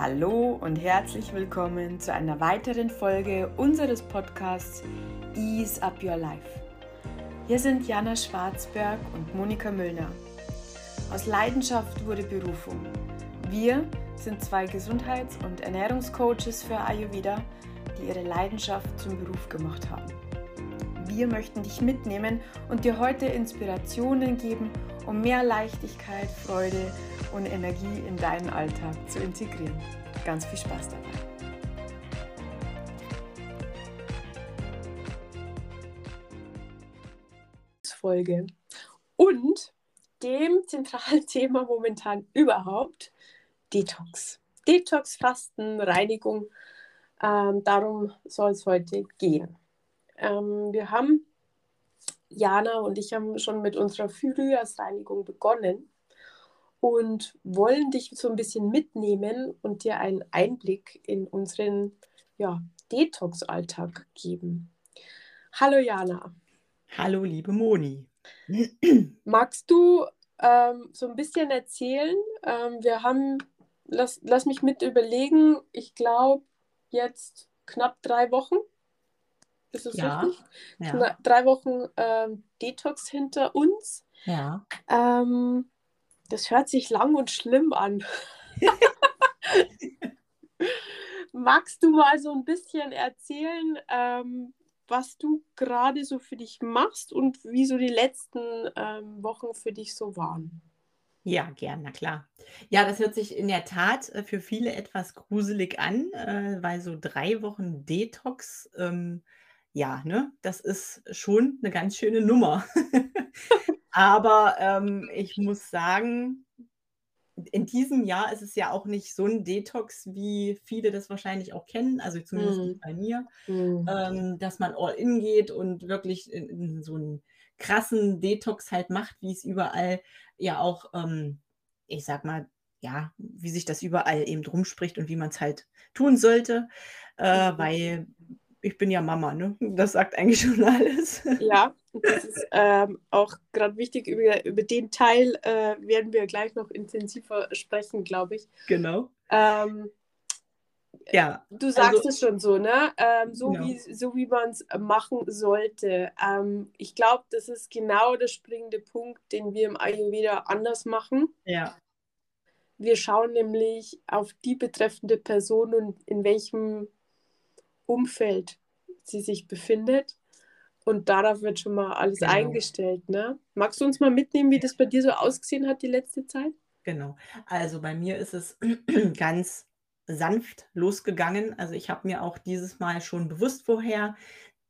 Hallo und herzlich willkommen zu einer weiteren Folge unseres Podcasts Ease Up Your Life. Hier sind Jana Schwarzberg und Monika Müllner. Aus Leidenschaft wurde Berufung. Wir sind zwei Gesundheits- und Ernährungscoaches für Ayurveda, die ihre Leidenschaft zum Beruf gemacht haben. Wir möchten dich mitnehmen und dir heute Inspirationen geben, um mehr Leichtigkeit, Freude und Energie in deinen Alltag zu integrieren. Ganz viel Spaß dabei. Folge und dem zentralen Thema momentan überhaupt Detox. Detox, Fasten, Reinigung. Ähm, darum soll es heute gehen. Ähm, wir haben, Jana und ich haben schon mit unserer Frühjahrsreinigung begonnen und wollen dich so ein bisschen mitnehmen und dir einen Einblick in unseren ja, Detox-Alltag geben. Hallo Jana. Hallo liebe Moni. Magst du ähm, so ein bisschen erzählen? Ähm, wir haben, lass, lass mich mit überlegen, ich glaube jetzt knapp drei Wochen. Ist es Ja, richtig? ja, Kna drei Wochen ähm, Detox hinter uns. ja. Ähm, das hört sich lang und schlimm an. Magst du mal so ein bisschen erzählen, ähm, was du gerade so für dich machst und wie so die letzten ähm, Wochen für dich so waren? Ja, gern, na klar. Ja, das hört sich in der Tat äh, für viele etwas gruselig an, äh, weil so drei Wochen Detox, ähm, ja, ne, das ist schon eine ganz schöne Nummer. Aber ähm, ich muss sagen, in diesem Jahr ist es ja auch nicht so ein Detox, wie viele das wahrscheinlich auch kennen, also zumindest nicht bei mir. hm, ähm, dass man all in geht und wirklich in, in so einen krassen Detox halt macht, wie es überall ja auch, ähm, ich sag mal, ja, wie sich das überall eben drum spricht und wie man es halt tun sollte, äh, weil ich bin ja Mama, ne? Das sagt eigentlich schon alles. Ja, das ist ähm, auch gerade wichtig. Über, über den Teil äh, werden wir gleich noch intensiver sprechen, glaube ich. Genau. Ähm, Ja, Du also sagst es schon so, ne? Ähm, so genau. wie, so wie man es machen sollte. Ähm, ich glaube, das ist genau der springende Punkt, den wir im Ayurveda anders machen. Ja, Wir schauen nämlich auf die betreffende Person und in welchem Umfeld sie sich befindet. Und darauf wird schon mal alles genau. eingestellt, ne? Magst du uns mal mitnehmen, wie das bei dir so ausgesehen hat die letzte Zeit? Genau. Also bei mir ist es ganz sanft losgegangen. Also ich habe mir auch dieses Mal schon bewusst vorher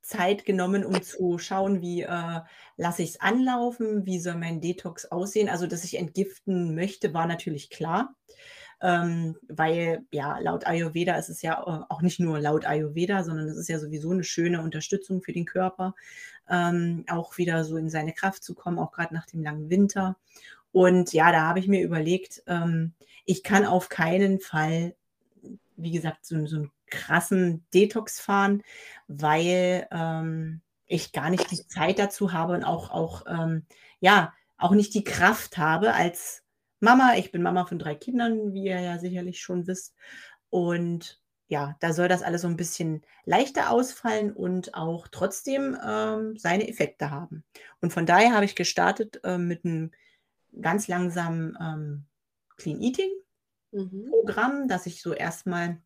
Zeit genommen, um zu schauen, wie äh, lasse ich es anlaufen, wie soll mein Detox aussehen. Also, dass ich entgiften möchte, war natürlich klar. Ähm, weil ja, laut Ayurveda ist es ja äh, auch nicht nur laut Ayurveda, sondern es ist ja sowieso eine schöne Unterstützung für den Körper, ähm, auch wieder so in seine Kraft zu kommen, auch gerade nach dem langen Winter. Und ja, da habe ich mir überlegt, ähm, ich kann auf keinen Fall, wie gesagt, so, so einen krassen Detox fahren, weil ähm, ich gar nicht die Zeit dazu habe und auch, auch ähm, ja, auch nicht die Kraft habe als Mama. Ich bin Mama von drei Kindern, wie ihr ja sicherlich schon wisst. Und ja, da soll das alles so ein bisschen leichter ausfallen und auch trotzdem ähm, seine Effekte haben. Und von daher habe ich gestartet äh, mit einem ganz langsamen ähm, Clean Eating Mhm. Programm, dass ich so erstmal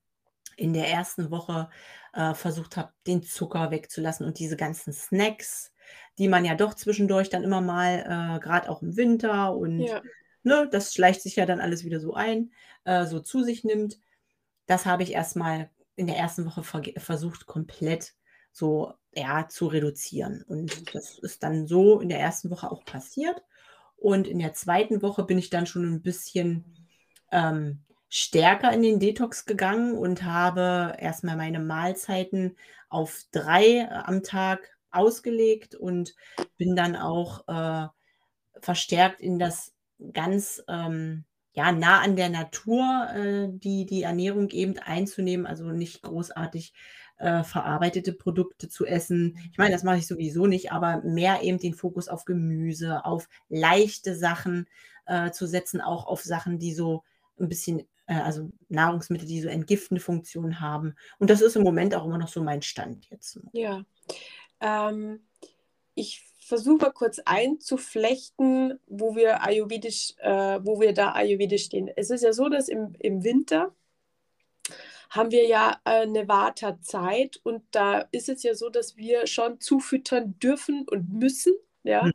in der ersten Woche äh, versucht habe, den Zucker wegzulassen und diese ganzen Snacks, die man ja doch zwischendurch dann immer mal, äh, gerade auch im Winter und Ja. Ne, das schleicht sich ja dann alles wieder so ein, äh, so zu sich nimmt. Das habe ich erstmal in der ersten Woche verge versucht, komplett so, ja, zu reduzieren. Und das ist dann so in der ersten Woche auch passiert. Und in der zweiten Woche bin ich dann schon ein bisschen ähm, stärker in den Detox gegangen und habe erstmal meine Mahlzeiten auf 3 äh, am Tag ausgelegt und bin dann auch, äh, verstärkt in das ganz, ähm, ja, nah an der Natur, äh, die die Ernährung eben einzunehmen, also nicht großartig, äh, verarbeitete Produkte zu essen. Ich meine, das mache ich sowieso nicht, aber mehr eben den Fokus auf Gemüse, auf leichte Sachen, äh, zu setzen, auch auf Sachen, die so 'n bisschen äh, also Nahrungsmittel, die so entgiftende Funktion haben. Und das ist im Moment auch immer noch so mein Stand jetzt. Ja. Ähm, ich versuche mal kurz einzuflechten, wo wir ayurvedisch, äh, wo wir da ayurvedisch stehen. Es ist ja so, dass im, im Winter haben wir ja eine Vata-Zeit und da ist es ja so, dass wir schon zufüttern dürfen und müssen, ja, mhm.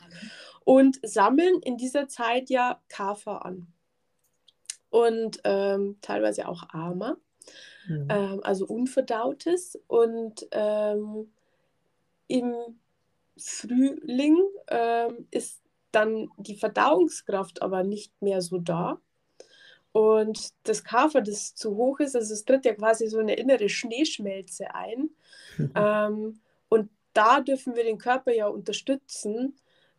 und sammeln in dieser Zeit ja Kafer an und ähm, teilweise auch Ama, mhm. ähm, also Unverdautes und ähm, im Frühling ähm, ist dann die Verdauungskraft aber nicht mehr so da. Und das Kafer, das zu hoch ist, also es tritt ja quasi so eine innere Schneeschmelze ein. Mhm. Ähm, und da dürfen wir den Körper ja unterstützen,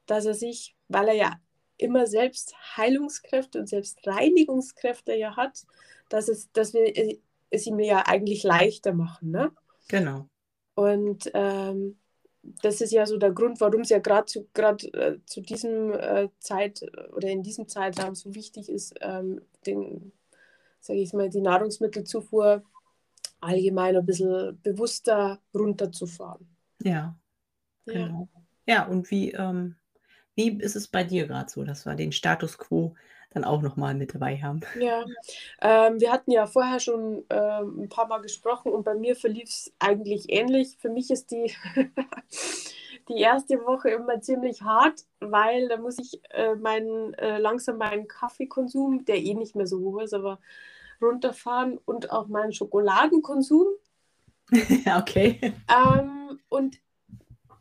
dass er sich, weil er ja immer selbst Heilungskräfte und selbst Reinigungskräfte ja hat, dass, es, dass wir es ihm ja eigentlich leichter machen. Ne? Genau. Und ähm, das ist ja so der Grund, warum es ja gerade zu, grad, äh, zu diesem äh, Zeit oder in diesem Zeitraum so wichtig ist, ähm, den, sage ich mal, die Nahrungsmittelzufuhr allgemein ein bisschen bewusster runterzufahren. Ja, genau. Ja, ja und wie, ähm, wie ist es bei dir gerade so, dass wir den Status quo dann auch nochmal mit dabei haben. Ja, ähm, wir hatten ja vorher schon ähm, ein paar Mal gesprochen und bei mir verlief es eigentlich ähnlich. Für mich ist die, die erste Woche immer ziemlich hart, weil da muss ich äh, meinen, äh, langsam meinen Kaffeekonsum, der eh nicht mehr so hoch ist, aber runterfahren und auch meinen Schokoladenkonsum. okay. Ähm, und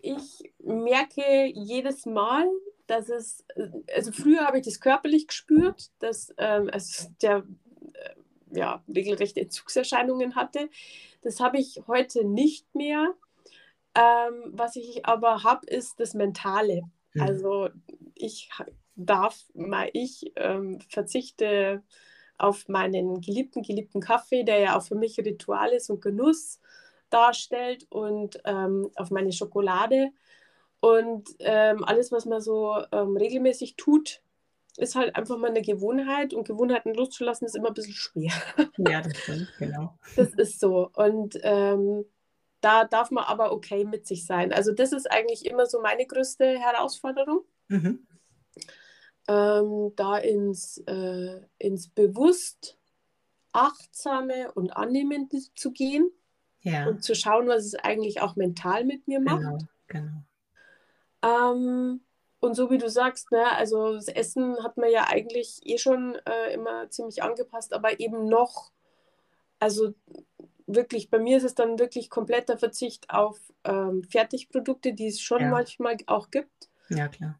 ich merke jedes Mal, dass es, also früher habe ich das körperlich gespürt, dass ähm, es der äh, ja, regelrechte Entzugserscheinungen hatte. Das habe ich heute nicht mehr. Ähm, was ich aber habe, ist das Mentale. Mhm. Also ich darf mal, ich ähm, verzichte auf meinen geliebten, geliebten Kaffee, der ja auch für mich Ritual ist und Genuss darstellt und ähm, auf meine Schokolade und ähm, alles, was man so ähm, regelmäßig tut, ist halt einfach mal eine Gewohnheit und Gewohnheiten loszulassen ist immer ein bisschen schwer. Ja, das stimmt, genau. Das ist so. Und ähm, da darf man aber okay mit sich sein. Also das ist eigentlich immer so meine größte Herausforderung. Mhm. Ähm, da ins, äh, ins bewusst achtsame und annehmende zu gehen ja. und zu schauen, was es eigentlich auch mental mit mir macht. Genau, genau. Ähm, und so wie du sagst, ne, also das Essen hat man ja eigentlich eh schon äh, immer ziemlich angepasst, aber eben noch, also wirklich, bei mir ist es dann wirklich kompletter Verzicht auf ähm, Fertigprodukte, die es schon ja. manchmal auch gibt. Ja, klar.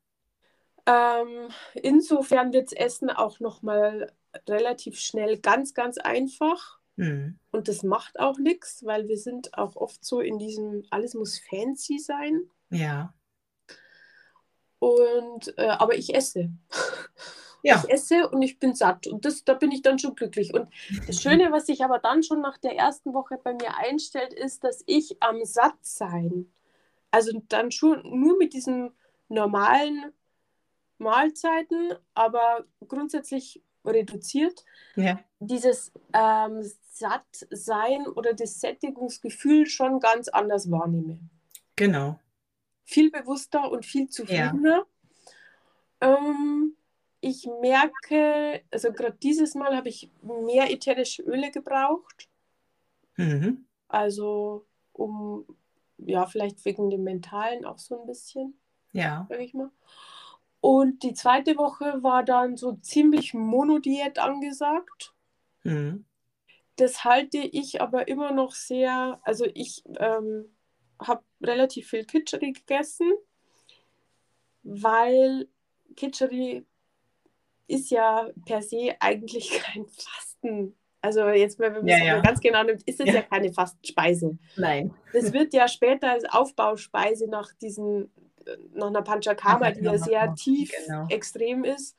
Ähm, insofern wird Essen auch nochmal relativ schnell ganz, ganz einfach. Mhm. Und das macht auch nichts, weil wir sind auch oft so in diesem, alles muss fancy sein. Ja. Und, äh, aber ich esse. Ja. Ich esse und ich bin satt. Und das, da bin ich dann schon glücklich. Und das Schöne, was sich aber dann schon nach der ersten Woche bei mir einstellt, ist, dass ich am Sattsein, also dann schon nur mit diesen normalen Mahlzeiten, aber grundsätzlich reduziert, ja. dieses ähm, Sattsein oder das Sättigungsgefühl schon ganz anders wahrnehme. Genau viel bewusster und viel zufriedener. Ja. Ähm, ich merke, also gerade dieses Mal habe ich mehr ätherische Öle gebraucht. Mhm. Also um, ja, vielleicht wegen dem Mentalen auch so ein bisschen. Ja. Sag ich mal. Und die zweite Woche war dann so ziemlich Monodiät angesagt. Mhm. Das halte ich aber immer noch sehr, also ich ähm, habe relativ viel Kitscheri gegessen, weil Kitscheri ist ja per se eigentlich kein Fasten. Also jetzt, wenn man es ja, ja. ganz genau nimmt, ist es ja. ja keine Fastenspeise. Nein. Das wird ja später als Aufbauspeise nach diesen, nach einer Panchakarma, die ja sehr tief genau. extrem ist,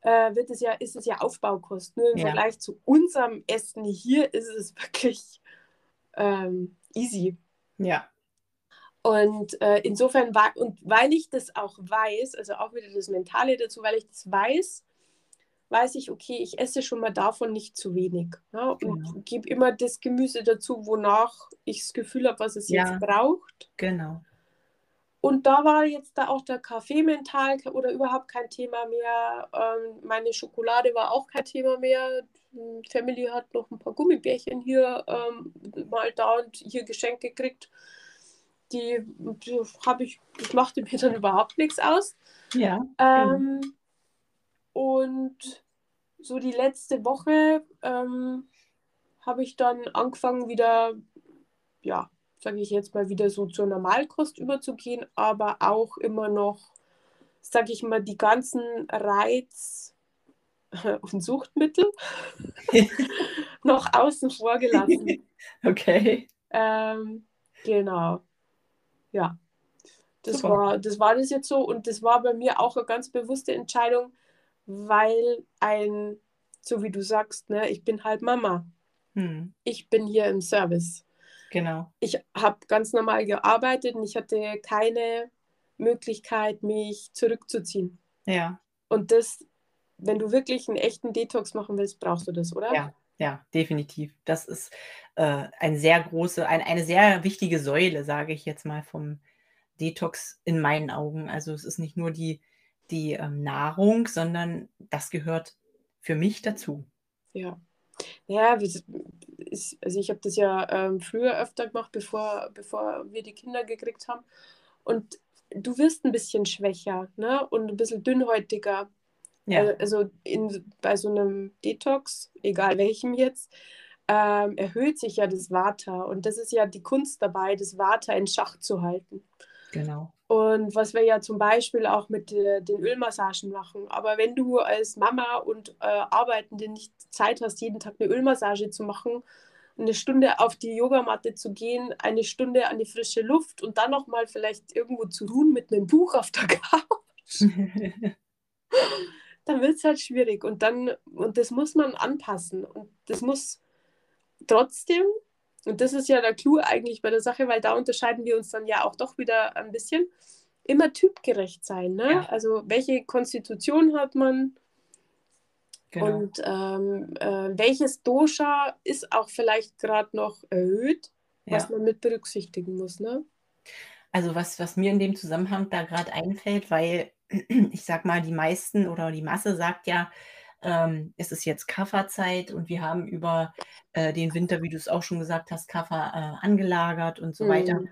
äh, wird es ja, ist es ja Aufbaukost. Nur im Vergleich zu unserem Essen hier ist es wirklich ähm, easy. Ja. Und äh, insofern war, und weil ich das auch weiß, also auch wieder das Mentale dazu, weil ich das weiß, weiß ich, okay, ich esse schon mal davon nicht zu wenig. Und Genau. gebe immer das Gemüse dazu, wonach ich das Gefühl habe, was es Ja. jetzt braucht. Genau. Und da war jetzt da auch der Kaffee mental oder überhaupt kein Thema mehr. Ähm, meine Schokolade war auch kein Thema mehr. Die Family hat noch ein paar Gummibärchen hier ähm, mal da und hier geschenkt gekriegt. Die, die habe ich, das machte mir dann überhaupt nichts aus. Ja. Ähm, und so die letzte Woche ähm, habe ich dann angefangen, wieder, ja, sage ich jetzt mal, wieder so zur Normalkost überzugehen, aber auch immer noch, sage ich mal, die ganzen Reiz- und Suchtmittel noch außen vor gelassen. Okay. Ähm, genau. Ja. Das Super. war, das war das jetzt so und das war bei mir auch eine ganz bewusste Entscheidung, weil ein, so wie du sagst, ne, ich bin halt Mama. Hm. Ich bin hier im Service. Genau. Ich habe ganz normal gearbeitet und ich hatte keine Möglichkeit, mich zurückzuziehen. Ja. Und das, wenn du wirklich einen echten Detox machen willst, brauchst du das, oder? Ja. Ja, definitiv. Das ist äh, ein sehr große, ein, eine sehr wichtige Säule, sage ich jetzt mal, vom Detox in meinen Augen. Also es ist nicht nur die, die ähm, Nahrung, sondern das gehört für mich dazu. Ja. Ja, ist, also ich habe das ja ähm, früher öfter gemacht, bevor, bevor wir die Kinder gekriegt haben. Und du wirst ein bisschen schwächer, ne? Und ein bisschen dünnhäutiger. Ja, Äh, Also in, bei so einem Detox, egal welchem jetzt, ähm, erhöht sich ja das Vata. Und das ist ja die Kunst dabei, das Vata in Schach zu halten. genau. Und was wir ja zum Beispiel auch mit äh, den Ölmassagen machen. Aber wenn du als Mama und äh, Arbeitende nicht Zeit hast, jeden Tag eine Ölmassage zu machen, eine Stunde auf die Yogamatte zu gehen, eine Stunde an die frische Luft und dann nochmal vielleicht irgendwo zu ruhen mit einem Buch auf der Couch, dann wird es halt schwierig. Und dann, und das muss man anpassen. Und das muss trotzdem, und das ist ja der Clou eigentlich bei der Sache, weil da unterscheiden wir uns dann ja auch doch wieder ein bisschen, immer typgerecht sein. Ne? Ja. Also welche Konstitution hat man genau. und ähm, äh, welches Dosha ist auch vielleicht gerade noch erhöht, was Ja. man mit berücksichtigen muss. Ne? Also was, was mir in dem Zusammenhang da gerade einfällt, weil ich sag mal, die meisten oder die Masse sagt ja, ähm, es ist jetzt Kafferzeit und wir haben über äh, den Winter, wie du es auch schon gesagt hast, Kaffer äh, angelagert und so weiter. Mhm.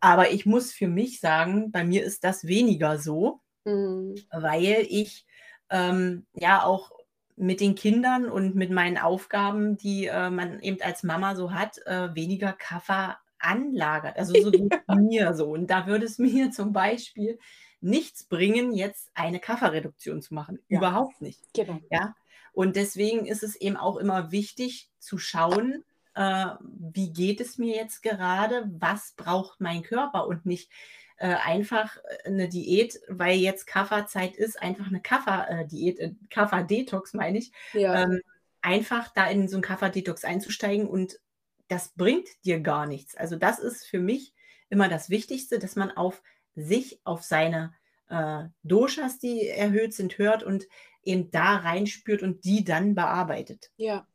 Aber ich muss für mich sagen, bei mir ist das weniger so, Mhm. weil ich ähm, ja auch mit den Kindern und mit meinen Aufgaben, die äh, man eben als Mama so hat, äh, weniger Kaffer anlagert. Also so geht mir so. Und da würde es mir zum Beispiel nichts bringen, jetzt eine Kafferreduktion zu machen. Ja. Überhaupt nicht. Genau. Ja. Und deswegen ist es eben auch immer wichtig zu schauen, äh, wie geht es mir jetzt gerade, was braucht mein Körper und nicht äh, einfach eine Diät, weil jetzt Kafferzeit ist, einfach eine Kaffer-Diät, äh, Kaffer-Detox meine ich, Ja. ähm, einfach da in so einen Kaffer-Detox einzusteigen und das bringt dir gar nichts. Also das ist für mich immer das Wichtigste, dass man auf sich, auf seine äh, Doshas, die erhöht sind, hört und eben da reinspürt und die dann bearbeitet. Ja,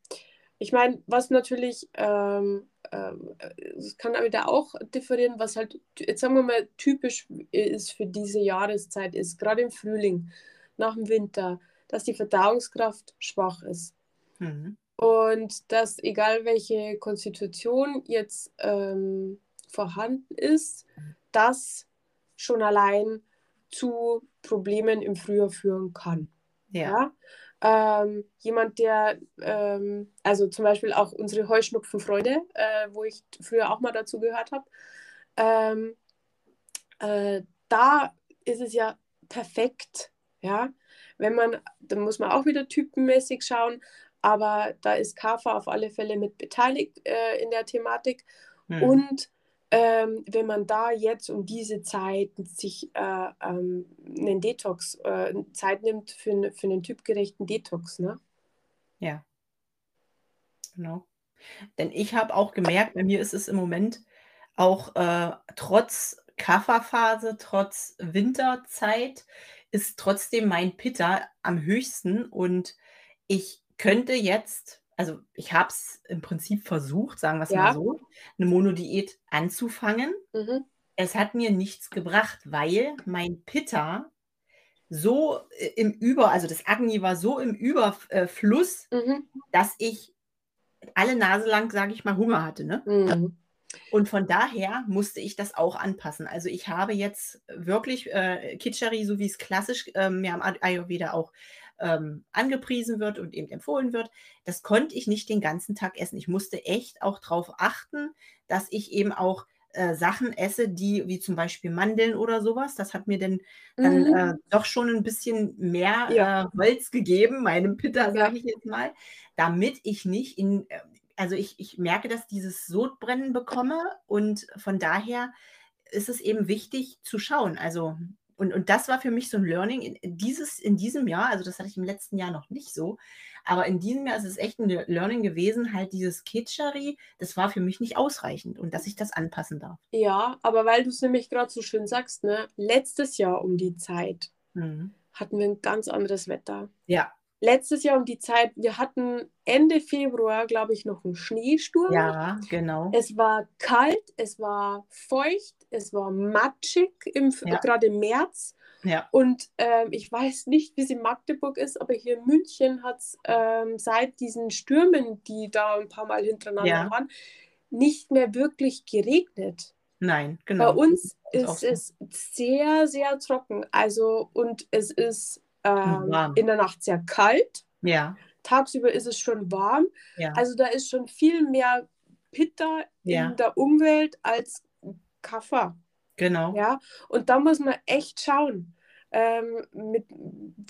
ich meine, was natürlich, ähm, ähm, es kann aber da auch differieren, was halt, jetzt sagen wir mal, typisch ist für diese Jahreszeit ist, gerade im Frühling, nach dem Winter, dass die Verdauungskraft schwach ist. Mhm. Und dass egal welche Konstitution jetzt ähm, vorhanden ist, das schon allein zu Problemen im Frühjahr führen kann. Ja. Ja? Ähm, jemand, der, ähm, also zum Beispiel auch unsere Heuschnupfenfreunde, äh, wo ich früher auch mal dazu gehört habe, ähm, äh, da ist es ja perfekt, ja. Wenn man, dann muss man auch wieder typenmäßig schauen, aber da ist KAFA auf alle Fälle mit beteiligt äh, in der Thematik. Mhm. Und ähm, wenn man da jetzt um diese Zeit sich äh, ähm, einen Detox, äh, Zeit nimmt für, für einen typgerechten Detox, ne? Ja. Genau. Denn ich habe auch gemerkt, bei mir ist es im Moment auch äh, trotz Kafferphase, trotz Winterzeit, ist trotzdem mein Pitta am höchsten. Und ich könnte jetzt, also ich habe es im Prinzip versucht, sagen wir es Ja. mal so, eine Monodiät anzufangen. Mhm. Es hat mir nichts gebracht, weil mein Pitta so äh, im Über, also das Agni war so im Überfluss, Mhm. dass ich alle Nase lang, sage ich mal, Hunger hatte. Ne? Mhm. Und von daher musste ich das auch anpassen. Also ich habe jetzt wirklich äh, Kitschari, so wie es klassisch ähm, mir am Ay- Ayurveda auch ähm, angepriesen wird und eben empfohlen wird, das konnte ich nicht den ganzen Tag essen. Ich musste echt auch darauf achten, dass ich eben auch äh, Sachen esse, die wie zum Beispiel Mandeln oder sowas. Das hat mir dann, dann Mhm. äh, doch schon ein bisschen mehr Ja. äh, Holz gegeben, meinem Pitta, Ja. sage ich jetzt mal, damit ich nicht in, äh, also ich, ich merke, dass dieses Sodbrennen bekomme und von daher ist es eben wichtig zu schauen. Also, und, und das war für mich so ein Learning in, dieses, in diesem Jahr, also das hatte ich im letzten Jahr noch nicht so, aber in diesem Jahr ist es echt ein Learning gewesen, halt dieses Kitschari, das war für mich nicht ausreichend und dass ich das anpassen darf. Ja, aber weil du es nämlich gerade so schön sagst, ne? Letztes Jahr um die Zeit Mhm. hatten wir ein ganz anderes Wetter. Ja, Letztes Jahr um die Zeit, wir hatten Ende Februar, glaube ich, noch einen Schneesturm. ja, genau. Es war kalt, es war feucht, es war matschig, im, Ja. gerade im März. Ja, Und ähm, ich weiß nicht, wie es in Magdeburg ist, aber hier in München hat es ähm, seit diesen Stürmen, die da ein paar Mal hintereinander Ja. waren, nicht mehr wirklich geregnet. nein, Bei genau. uns ist ist es sehr, sehr trocken. Also, und es ist ähm, in der Nacht sehr kalt. Ja, Tagsüber ist es schon warm. ja, Also da ist schon viel mehr Pitta Ja. in der Umwelt als Kaffer. genau. Ja? Und da muss man echt schauen, ähm, mit,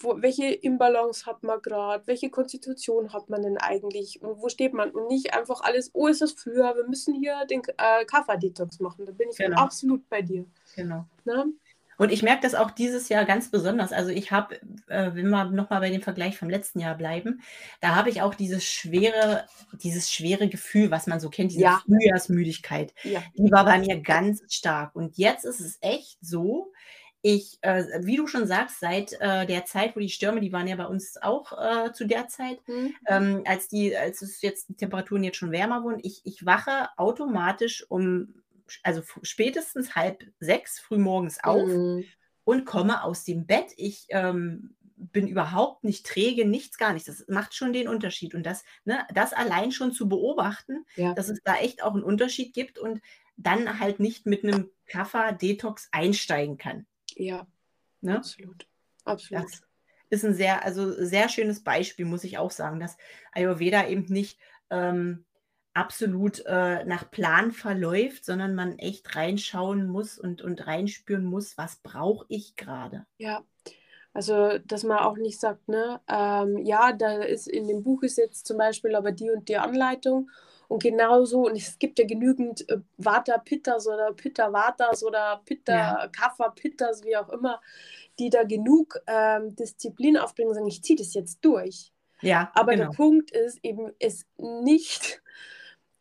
wo, welche Imbalance hat man gerade, welche Konstitution hat man denn eigentlich und wo steht man und nicht einfach alles, oh, ist das früher, wir müssen hier den äh, Kaffer-Detox machen. Da bin ich Genau. absolut bei dir. genau. Ne? Und ich merke das auch dieses Jahr ganz besonders. Also ich habe, äh, wenn wir nochmal bei dem Vergleich vom letzten Jahr bleiben, da habe ich auch dieses schwere, dieses schwere Gefühl, was man so kennt, diese Ja. Frühjahrsmüdigkeit. Ja. Die war bei mir ganz stark. Und jetzt ist es echt so, ich, äh, wie du schon sagst, seit äh, der Zeit, wo die Stürme, die waren ja bei uns auch äh, zu der Zeit, Hm? ähm, als die, als es jetzt die Temperaturen jetzt schon wärmer wurden, ich, ich wache automatisch um, also spätestens halb sechs frühmorgens auf Mhm. und komme aus dem Bett. Ich ähm, bin überhaupt nicht träge, nichts, gar nichts. Das macht schon den Unterschied. Und das, ne, das allein schon zu beobachten, Ja. dass es da echt auch einen Unterschied gibt und dann halt nicht mit einem Kaffer-Detox einsteigen kann. Ja, Ne? absolut. Absolut. Das ist ein sehr, also sehr schönes Beispiel, muss ich auch sagen, dass Ayurveda eben nicht ähm, absolut äh, nach Plan verläuft, sondern man echt reinschauen muss und, und reinspüren muss, was brauche ich gerade. Ja, also dass man auch nicht sagt, ne, ähm, ja, da ist in dem Buch ist jetzt zum Beispiel aber die und die Anleitung und genauso, und es gibt ja genügend äh, Vata Pittas oder Pitta Vatas oder Pitta Ja. Kapha Pittas, wie auch immer, die da genug ähm, Disziplin aufbringen und sagen, ich ziehe das jetzt durch. Ja, Aber genau. der Punkt ist eben, es nicht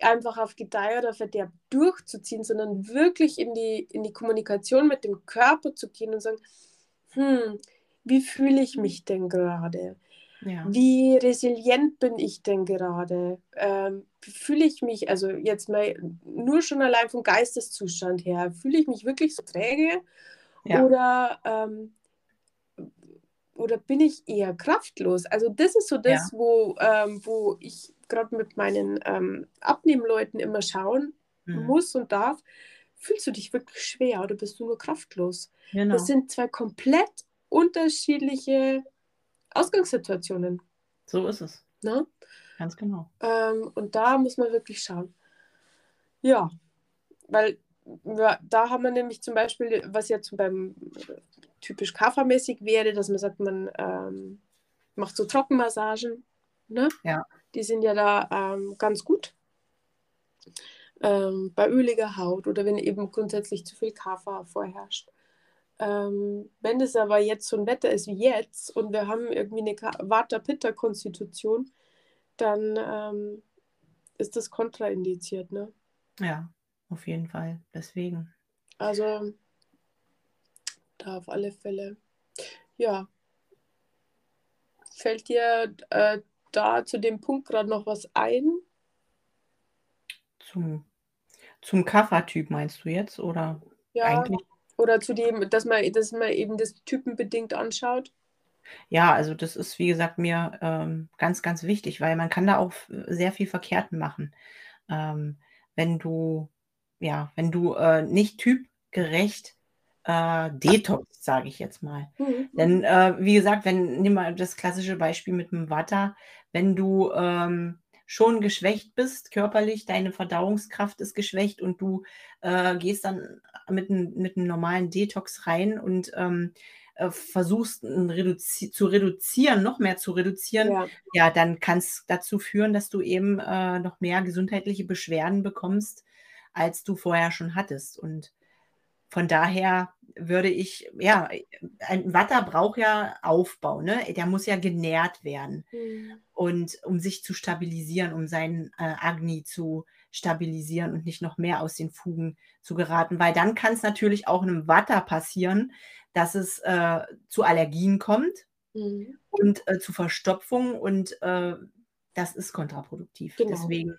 einfach auf Gedeih oder Verderb durchzuziehen, sondern wirklich in die, in die Kommunikation mit dem Körper zu gehen und sagen, hm, wie fühle ich mich denn gerade? Ja. Wie resilient bin ich denn gerade? Ähm, fühle ich mich, also jetzt mal nur schon allein vom Geisteszustand her, fühle ich mich wirklich so träge Ja. oder, ähm, oder bin ich eher kraftlos? Also das ist so das, wo, ähm, wo ich gerade mit meinen ähm, Abnehmleuten immer schauen Mhm. muss und darf. Fühlst du dich wirklich schwer oder bist du nur kraftlos? Genau. Das sind zwei komplett unterschiedliche Ausgangssituationen. So ist es. Ne? Ganz genau. Ähm, und da muss man wirklich schauen. Ja, weil ja, da haben wir nämlich zum Beispiel, was jetzt beim äh, typisch Kaffermäßig wäre, dass man sagt, man ähm, macht so Trockenmassagen. Ne? Ja. Die sind ja da ähm, ganz gut. Ähm, bei öliger Haut oder wenn eben grundsätzlich zu viel Kaffer vorherrscht. Ähm, wenn es aber jetzt so ein Wetter ist wie jetzt und wir haben irgendwie eine Vata-Pitta-Konstitution, dann ähm, ist das kontraindiziert. Ne? Ja, auf jeden Fall. Deswegen. Also da auf alle Fälle. Ja. Fällt dir äh, da zu dem Punkt gerade noch was ein? Zum, zum Kaffertyp meinst du jetzt? Oder Ja, eigentlich? oder zu dem, dass man, dass man eben das typenbedingt anschaut? Ja, also das ist, wie gesagt, mir ähm, ganz, ganz wichtig, weil man kann da auch sehr viel verkehrt machen. Ähm, wenn du, ja, wenn du äh, nicht typgerecht äh, detox, sage ich jetzt mal. Mhm. Denn äh, wie gesagt, wenn, nimm mal das klassische Beispiel mit dem Watter, wenn du ähm, schon geschwächt bist, körperlich, deine Verdauungskraft ist geschwächt und du äh, gehst dann mit, mit einem normalen Detox rein und ähm, äh, versuchst reduzi zu reduzieren, noch mehr zu reduzieren, Ja, ja, dann kann es dazu führen, dass du eben äh, noch mehr gesundheitliche Beschwerden bekommst, als du vorher schon hattest. Und von daher würde ich, ja, ein Watter braucht ja Aufbau, ne? Der muss ja genährt werden. Mhm. Und um sich zu stabilisieren, um seinen äh, Agni zu stabilisieren und nicht noch mehr aus den Fugen zu geraten. Weil dann kann es natürlich auch einem Watter passieren, dass es äh, zu Allergien kommt Mhm. und äh, zu Verstopfung und äh, das ist kontraproduktiv. Genau. Deswegen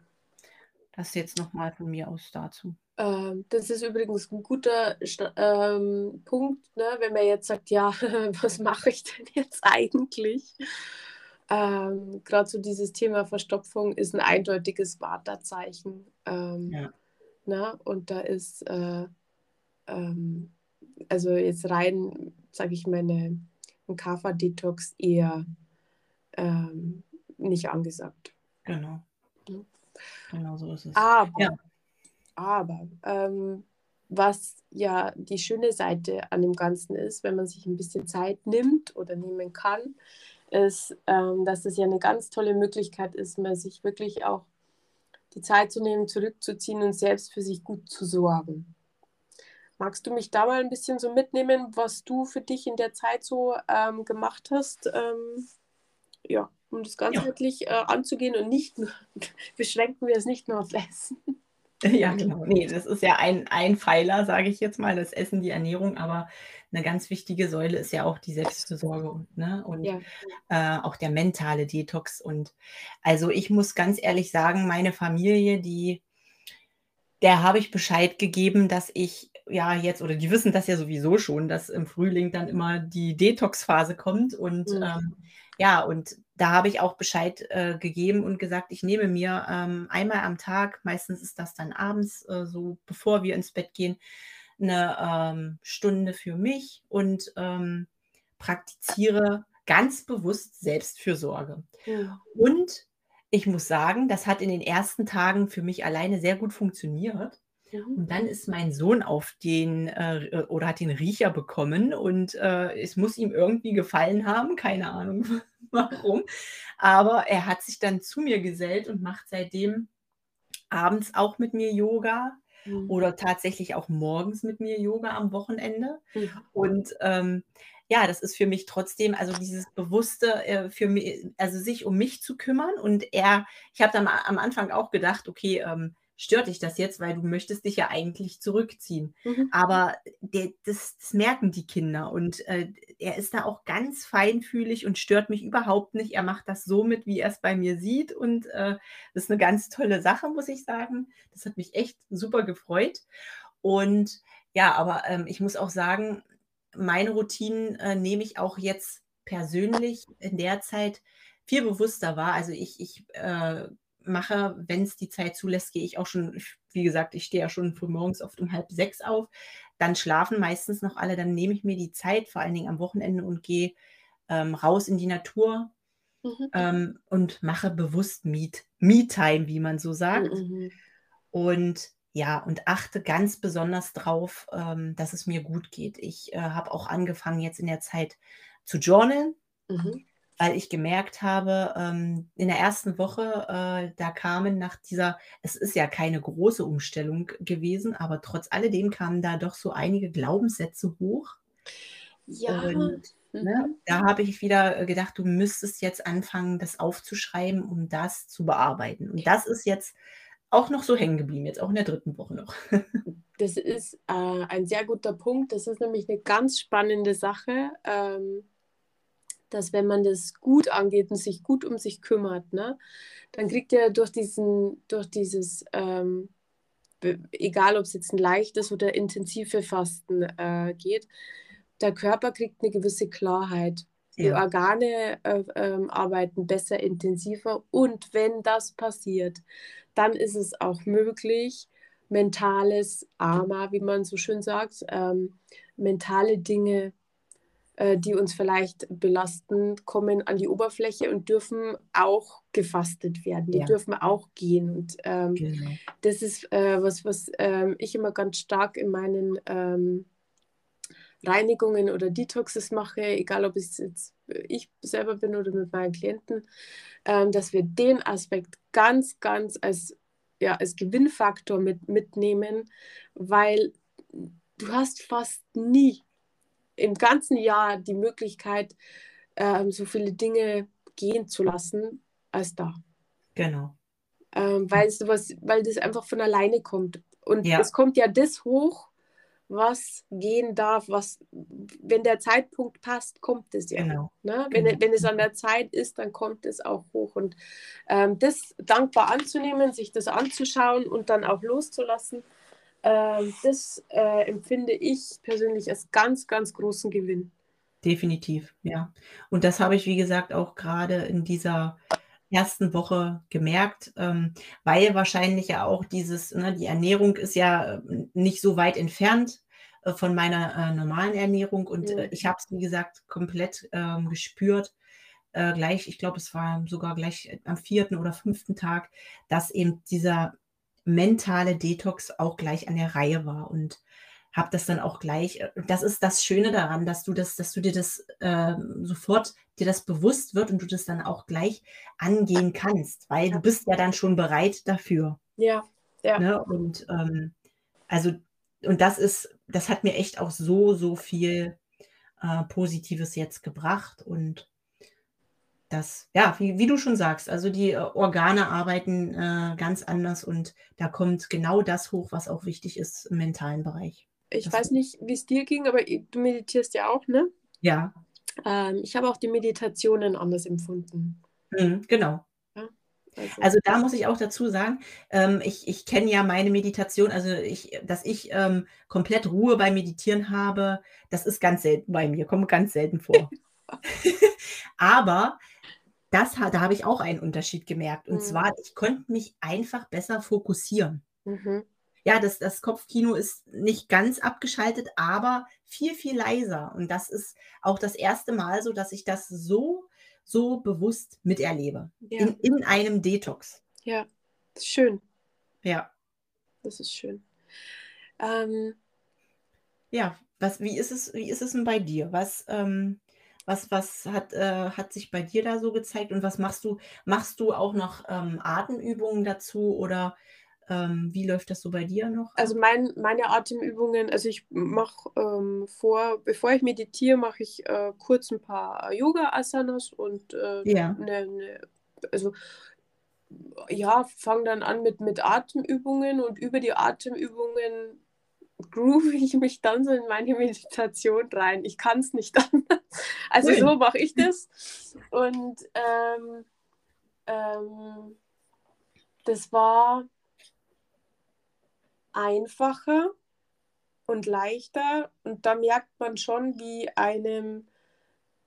das jetzt nochmal von mir aus dazu. Ähm, das ist übrigens ein guter ähm, Punkt, ne? wenn man jetzt sagt, ja, was mache ich denn jetzt eigentlich? Ähm, Gerade so dieses Thema Verstopfung ist ein eindeutiges Wartezeichen. Ähm, Ja. ne? Und da ist, äh, ähm, also jetzt rein, sage ich meine, ein Kaffer-Detox eher nicht angesagt. Genau. Mhm. Genau so ist es. Aber, Ja. Aber ähm, was ja die schöne Seite an dem Ganzen ist, wenn man sich ein bisschen Zeit nimmt oder nehmen kann, ist, ähm, dass es ja eine ganz tolle Möglichkeit ist, mal sich wirklich auch die Zeit zu nehmen, zurückzuziehen und selbst für sich gut zu sorgen. Magst du mich da mal ein bisschen so mitnehmen, was du für dich in der Zeit so ähm, gemacht hast? Ähm, ja, um das ganzheitlich äh, anzugehen und nicht nur, beschränken wir es nicht nur auf Essen. Ja, genau. Nee, das ist ja ein, ein Pfeiler, sage ich jetzt mal, das Essen, die Ernährung, aber eine ganz wichtige Säule ist ja auch die Selbstfürsorge und, ne, und Ja. äh, auch der mentale Detox. Und also ich muss ganz ehrlich sagen, meine Familie, die, der habe ich Bescheid gegeben, dass ich ja jetzt, oder die wissen das ja sowieso schon, dass im Frühling dann immer die Detox-Phase kommt. Und Mhm. ähm, ja, und da habe ich auch Bescheid äh, gegeben und gesagt, ich nehme mir ähm, einmal am Tag, meistens ist das dann abends, äh, so bevor wir ins Bett gehen, eine ähm, Stunde für mich und ähm, praktiziere ganz bewusst Selbstfürsorge. Mhm. Und ich muss sagen, das hat in den ersten Tagen für mich alleine sehr gut funktioniert. Mhm. Und dann ist mein Sohn auf den äh, oder hat den Riecher bekommen und äh, es muss ihm irgendwie gefallen haben, keine Ahnung warum. Aber er hat sich dann zu mir gesellt und macht seitdem abends auch mit mir Yoga Mhm. oder tatsächlich auch morgens mit mir Yoga am Wochenende. Mhm. Und ähm, ja, das ist für mich trotzdem, also dieses Bewusste, äh, für mich, also sich um mich zu kümmern. Und er, ich habe dann am Anfang auch gedacht, okay, ähm, stört dich das jetzt, weil du möchtest dich ja eigentlich zurückziehen. Mhm. Aber der, das, das merken die Kinder und äh, er ist da auch ganz feinfühlig und stört mich überhaupt nicht. Er macht das so mit, wie er es bei mir sieht und äh, das ist eine ganz tolle Sache, muss ich sagen. Das hat mich echt super gefreut. Und ja, aber ähm, ich muss auch sagen, meine Routinen äh, nehme ich auch jetzt persönlich in der Zeit viel bewusster wahr. Also ich, ich äh, mache, wenn es die Zeit zulässt, gehe ich auch schon, wie gesagt, ich stehe ja schon früh morgens oft um halb sechs auf. Dann schlafen meistens noch alle, dann nehme ich mir die Zeit, vor allen Dingen am Wochenende und gehe ähm, raus in die Natur Mhm. ähm, und mache bewusst Meet, Me-Time, wie man so sagt. Mhm. Und ja, und achte ganz besonders drauf, ähm, dass es mir gut geht. Ich äh, habe auch angefangen jetzt in der Zeit zu journalen, Mhm. Weil ich gemerkt habe, ähm, in der ersten Woche, äh, da kamen nach dieser, es ist ja keine große Umstellung gewesen, aber trotz alledem kamen da doch so einige Glaubenssätze hoch. Ja. Und Mhm. ne, da habe ich wieder gedacht, du müsstest jetzt anfangen, das aufzuschreiben, um das zu bearbeiten. Und das ist jetzt auch noch so hängen geblieben, jetzt auch in der dritten Woche noch. Das ist äh, ein sehr guter Punkt. Das ist nämlich eine ganz spannende Sache. Ähm, dass wenn man das gut angeht und sich gut um sich kümmert, ne, dann kriegt er durch diesen, durch dieses, ähm, egal ob es jetzt ein leichtes oder intensive Fasten äh, geht, der Körper kriegt eine gewisse Klarheit. Die ja. Organe äh, äh, arbeiten besser, intensiver und wenn das passiert, dann ist es auch möglich, mentales Ama, wie man so schön sagt, ähm, mentale Dinge äh, die uns vielleicht belasten, kommen an die Oberfläche und dürfen auch gefastet werden. Die ja. dürfen auch gehen. Und ähm, genau. das ist äh, was, was ähm, ich immer ganz stark in meinen ähm, Reinigungen oder Detoxes mache, egal ob es jetzt ich selber bin oder mit meinen Klienten, ähm, dass wir den Aspekt ganz, ganz als, ja, als Gewinnfaktor mit, mitnehmen, weil du hast fast nie im ganzen Jahr die Möglichkeit, ähm, so viele Dinge gehen zu lassen, als da. Genau. Ähm, weil, es was, weil das einfach von alleine kommt. Und ja. es kommt ja das hoch, was gehen darf, was, wenn der Zeitpunkt passt, kommt es ja. Genau. Ne? Wenn, genau. wenn es an der Zeit ist, dann kommt es auch hoch. Und ähm, das dankbar anzunehmen, sich das anzuschauen und dann auch loszulassen, ähm, das äh, empfinde ich persönlich als ganz, ganz großen Gewinn. Definitiv, ja. Und das habe ich, wie gesagt, auch gerade in dieser ersten Woche gemerkt, ähm, weil wahrscheinlich ja auch dieses, ne, die Ernährung ist ja äh, nicht so weit entfernt äh, von meiner äh, normalen Ernährung und äh, ich habe es, wie gesagt, komplett ähm, gespürt. Äh, gleich, ich glaube, es war sogar gleich am vierten oder fünften Tag, dass eben dieser mentale Detox auch gleich an der Reihe war und habe das dann auch gleich. Äh, das ist das Schöne daran, dass du das, dass du dir das äh, sofort dir das bewusst wird und du das dann auch gleich angehen kannst, weil du bist ja dann schon bereit dafür. Ja, ja. Ne? Und ähm, also und das ist, das hat mir echt auch so so viel äh, Positives jetzt gebracht und das, ja, wie, wie du schon sagst, also die äh, Organe arbeiten äh, ganz anders und da kommt genau das hoch, was auch wichtig ist im mentalen Bereich. Ich das weiß nicht, wie es dir ging, aber du meditierst ja auch, ne? Ja. Ähm, ich habe auch die Meditationen anders empfunden. Mhm, genau. also. also. da muss ich auch dazu sagen, ähm, ich, ich kenne ja meine Meditation, also ich, dass ich ähm, komplett Ruhe beim Meditieren habe, das ist ganz selten bei mir, kommt ganz selten vor. Aber das, da habe ich auch einen Unterschied gemerkt. Und mhm. zwar, ich konnte mich einfach besser fokussieren. Mhm. Ja, das, das Kopfkino ist nicht ganz abgeschaltet, aber viel, viel leiser. Und das ist auch das erste Mal so, dass ich das so, so bewusst miterlebe. Ja. In, in einem Detox. Ja, schön. Ja. Das ist schön. Ähm, ja, was, wie ist es, wie ist es denn bei dir? Was, ähm, was, was hat, äh, hat sich bei dir da so gezeigt und was machst du? Machst du auch noch ähm, Atemübungen dazu oder ähm, wie läuft das so bei dir noch? Also mein, meine Atemübungen, also ich mache ähm, vor, bevor ich meditiere, mache ich äh, kurz ein paar Yoga-Asanas und äh, ja. Ne, ne, also ja, fange dann an mit, mit Atemübungen und über die Atemübungen groove ich mich dann so in meine Meditation rein. Ich kann es nicht anders. Also so mache ich das. Und ähm, ähm, das war einfacher und leichter. Und da merkt man schon, wie einem,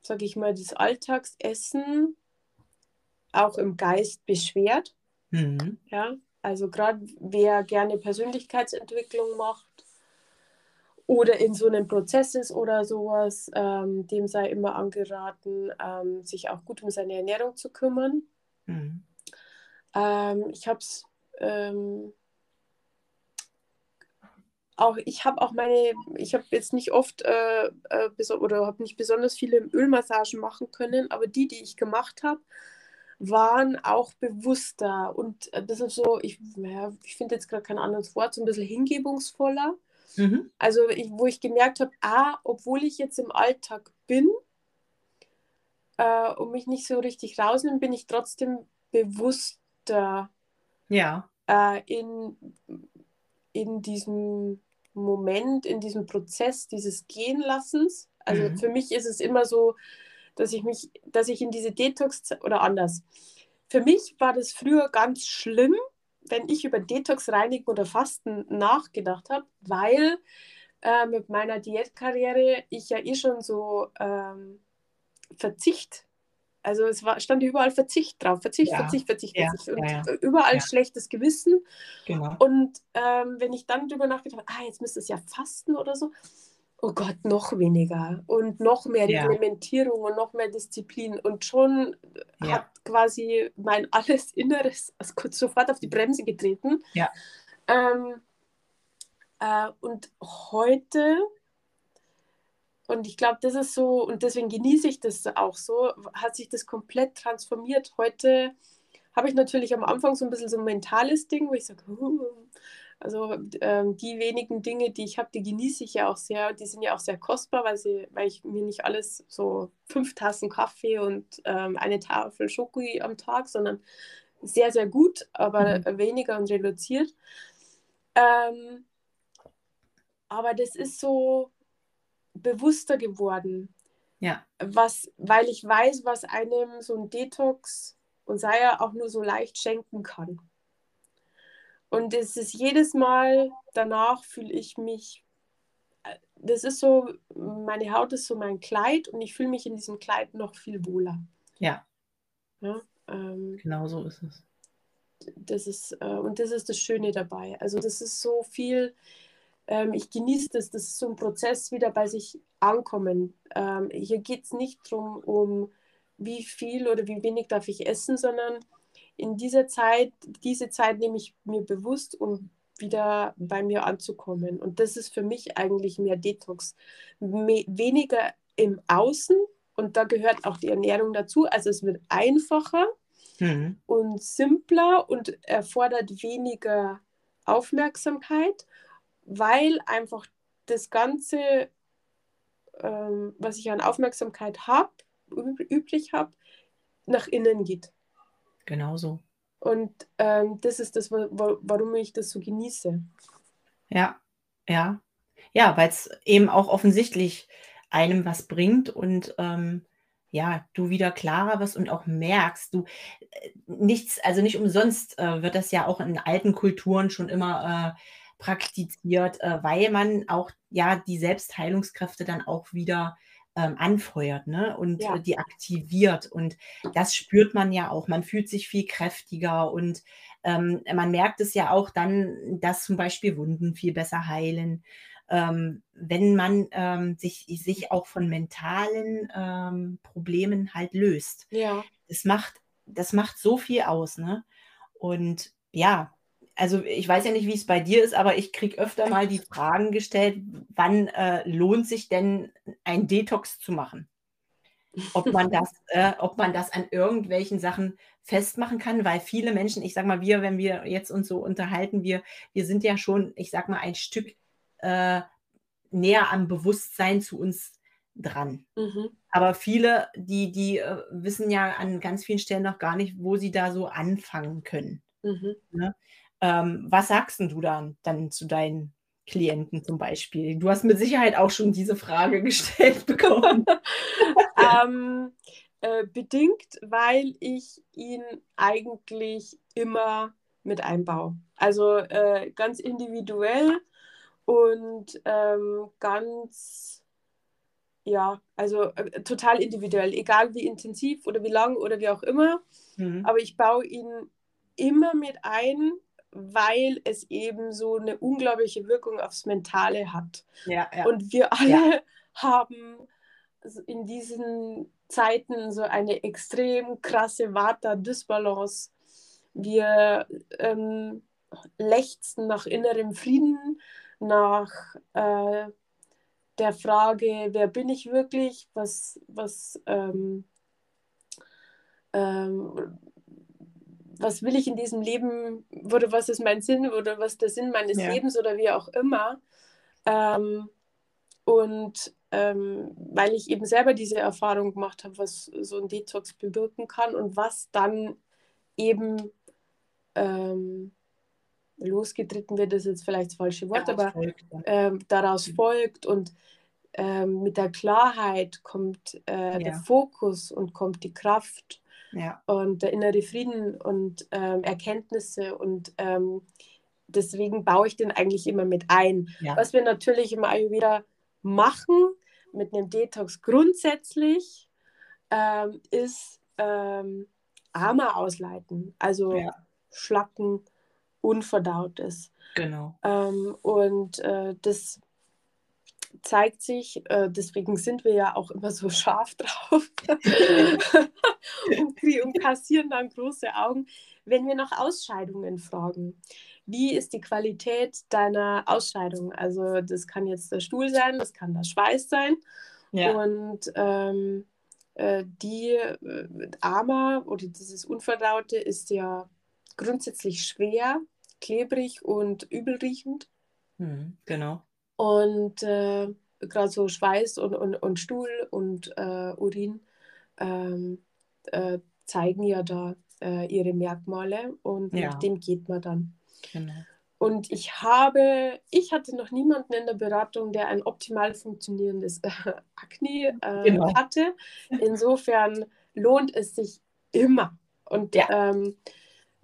sage ich mal, das Alltagsessen auch im Geist beschwert. Mhm. Ja, also gerade wer gerne Persönlichkeitsentwicklung macht, oder in so einem Prozess ist oder sowas, ähm, dem sei immer angeraten, ähm, sich auch gut um seine Ernährung zu kümmern. Mhm. Ähm, ich habe es ähm, auch, ich habe auch meine, ich habe jetzt nicht oft äh, äh, oder habe nicht besonders viele Ölmassagen machen können, aber die, die ich gemacht habe, waren auch bewusster und äh, das ist so, ich, ja, ich finde jetzt gerade kein anderes Wort, so ein bisschen hingebungsvoller. Mhm. Also ich, wo ich gemerkt habe, ah, obwohl ich jetzt im Alltag bin äh, und mich nicht so richtig rausnehme, bin ich trotzdem bewusster ja. äh, in, in diesem Moment, in diesem Prozess dieses Gehenlassens. Also mhm. für mich ist es immer so, dass ich mich, dass ich in diese Detox oder anders. Für mich war das früher ganz schlimm, wenn ich über Detox reinigen oder Fasten nachgedacht habe, weil äh, mit meiner Diätkarriere ich ja eh schon so ähm, Verzicht, also es war, stand überall Verzicht drauf, Verzicht, ja. Verzicht, Verzicht, ja. Verzicht und ja, überall schlechtes Gewissen. Genau. Und ähm, wenn ich dann darüber nachgedacht habe, ah, jetzt müsste es ja fasten oder so, oh Gott, noch weniger und noch mehr Reglementierung und noch mehr Disziplin und schon hat quasi mein alles Inneres also kurz sofort auf die Bremse getreten. Ja. Ähm, äh, und heute, und ich glaube, das ist so, und deswegen genieße ich das auch so, hat sich das komplett transformiert. Heute habe ich natürlich am Anfang so ein bisschen so ein mentales Ding, wo ich sage, also ähm, die wenigen Dinge, die ich habe, die genieße ich ja auch sehr. Die sind ja auch sehr kostbar, weil, sie, weil ich mir nicht alles so fünf Tassen Kaffee und ähm, eine Tafel Schoki am Tag, sondern sehr, sehr gut, aber mhm. weniger und reduziert. Ähm, aber das ist so bewusster geworden. Ja. Was, weil ich weiß, was einem so ein Detox und sei er auch nur so leicht schenken kann. Und es ist jedes Mal danach fühle ich mich, äh, das ist so, meine Haut ist so mein Kleid und ich fühle mich in diesem Kleid noch viel wohler. Ja. ja ähm, genau so ist es. Das ist, äh, und das ist das Schöne dabei. Also das ist so viel, ähm, ich genieße das, das ist so ein Prozess wieder bei sich ankommen. Ähm, hier geht es nicht darum, um wie viel oder wie wenig darf ich essen, sondern in dieser Zeit, diese Zeit nehme ich mir bewusst, um wieder bei mir anzukommen. Und das ist für mich eigentlich mehr Detox. Me weniger im Außen und da gehört auch die Ernährung dazu. Also es wird einfacher mhm. und simpler und erfordert weniger Aufmerksamkeit, weil einfach das Ganze, ähm, was ich an Aufmerksamkeit habe, üblich habe, nach innen geht. Genauso. Und ähm, das ist das, warum ich das so genieße. Ja, ja. Ja, weil es eben auch offensichtlich einem was bringt und ähm, ja, du wieder klarer wirst und auch merkst, du äh, nichts, also nicht umsonst äh, wird das ja auch in alten Kulturen schon immer äh, praktiziert, äh, weil man auch ja die Selbstheilungskräfte dann auch wieder ähm, anfeuert ne? und ja. äh, die aktiviert. Und das spürt man ja auch. Man fühlt sich viel kräftiger und ähm, man merkt es ja auch dann, dass zum Beispiel Wunden viel besser heilen. Ähm, wenn man ähm, sich, sich auch von mentalen ähm, Problemen halt löst. Ja. Das macht, das macht so viel aus. Ne? Und ja, also ich weiß ja nicht, wie es bei dir ist, aber ich kriege öfter mal die Fragen gestellt, wann äh, lohnt sich denn ein Detox zu machen? Ob man das, äh, ob man das an irgendwelchen Sachen festmachen kann, weil viele Menschen, ich sag mal, wir, wenn wir jetzt uns so unterhalten, wir, wir sind ja schon, ich sag mal, ein Stück äh, näher am Bewusstsein zu uns dran. Mhm. Aber viele, die, die äh, wissen ja an ganz vielen Stellen noch gar nicht, wo sie da so anfangen können. Mhm. Ne? Ähm, was sagst du dann, dann zu deinen Klienten zum Beispiel? Du hast mit Sicherheit auch schon diese Frage gestellt bekommen. ähm, äh, bedingt, weil ich ihn eigentlich immer mit einbaue. Also äh, ganz individuell und ähm, ganz, ja, also äh, total individuell, egal wie intensiv oder wie lang oder wie auch immer. Mhm. Aber ich baue ihn immer mit ein weil es eben so eine unglaubliche Wirkung aufs Mentale hat. Ja, ja. Und wir alle ja. haben in diesen Zeiten so eine extrem krasse Vata-Dysbalance. Wir ähm, lechzen nach innerem Frieden, nach äh, der Frage, wer bin ich wirklich, was, was ähm, ähm, was will ich in diesem Leben oder was ist mein Sinn oder was ist der Sinn meines ja. Lebens oder wie auch immer. Ähm, und ähm, weil ich eben selber diese Erfahrung gemacht habe, was so ein Detox bewirken kann und was dann eben ähm, losgetritten wird, ist jetzt vielleicht das falsche Wort, daraus aber folgt, ähm, daraus folgt und ähm, mit der Klarheit kommt äh, der Ja. Fokus und kommt die Kraft Ja. und der innere Frieden und ähm, Erkenntnisse und ähm, deswegen baue ich den eigentlich immer mit ein. Ja. Was wir natürlich im Ayurveda machen mit einem Detox grundsätzlich ähm, ist ähm, Ama ausleiten, also Ja. Schlacken, Unverdautes. Genau. Ähm, und äh, das zeigt sich, äh, deswegen sind wir ja auch immer so scharf drauf und, und kassieren dann große Augen, wenn wir nach Ausscheidungen fragen. Wie ist die Qualität deiner Ausscheidung? Also das kann jetzt der Stuhl sein, das kann der Schweiß sein. Ja. Und ähm, äh, die äh, Ama oder dieses Unverdaute ist ja grundsätzlich schwer, klebrig und übelriechend. Mhm. Genau. Und äh, gerade so Schweiß und, und, und Stuhl und äh, Urin ähm, äh, zeigen ja da äh, ihre Merkmale und Ja. nach dem geht man dann. Genau. Und ich habe, ich hatte noch niemanden in der Beratung, der ein optimal funktionierendes äh, Akne äh, Genau. hatte. Insofern lohnt es sich immer. Und Ja. ähm,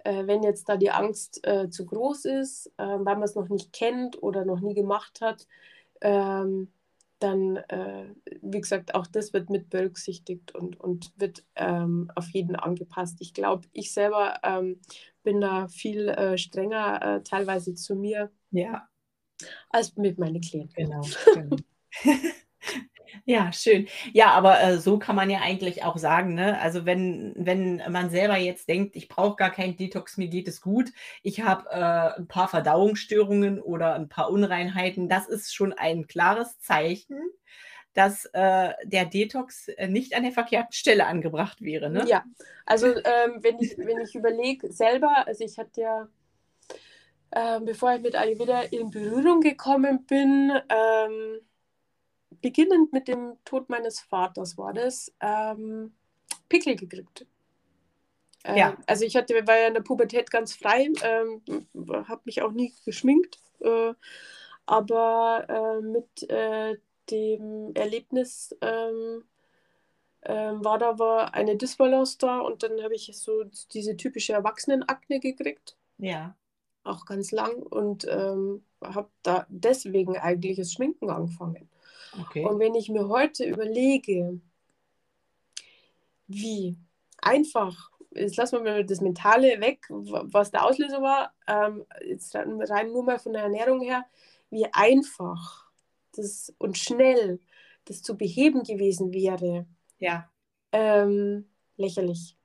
äh, wenn jetzt da die Angst äh, zu groß ist, äh, weil man es noch nicht kennt oder noch nie gemacht hat, ähm, dann, äh, wie gesagt, auch das wird mit berücksichtigt und, und wird ähm, auf jeden angepasst. Ich glaube, ich selber ähm, bin da viel äh, strenger äh, teilweise zu mir Ja. als mit meinen Klienten. Genau, genau. Ja, schön. Ja, aber äh, so kann man ja eigentlich auch sagen, ne? Also wenn, wenn man selber jetzt denkt, ich brauche gar keinen Detox, mir geht es gut, ich habe äh, ein paar Verdauungsstörungen oder ein paar Unreinheiten, das ist schon ein klares Zeichen, dass äh, der Detox äh, nicht an der verkehrten Stelle angebracht wäre, ne? Ja, also ähm, wenn ich, wenn ich überlege selber, also ich hatte ja, ähm, bevor ich mit Ayurveda in Berührung gekommen bin, ähm, beginnend mit dem Tod meines Vaters war das, ähm, Pickel gekriegt. Äh, Ja. Also ich hatte, war ja in der Pubertät ganz frei, ähm, habe mich auch nie geschminkt, äh, aber äh, mit äh, dem Erlebnis ähm, ähm, war da war eine Disbalance da und dann habe ich so diese typische Erwachsenenakne gekriegt, Ja. auch ganz lang und ähm, habe da deswegen eigentlich das Schminken angefangen. Okay. Und wenn ich mir heute überlege, wie einfach, jetzt lassen wir mal das Mentale weg, wa- was der Auslöser war, ähm, jetzt rein rein nur mal von der Ernährung her, wie einfach das und schnell das zu beheben gewesen wäre, Ja, ähm, lächerlich.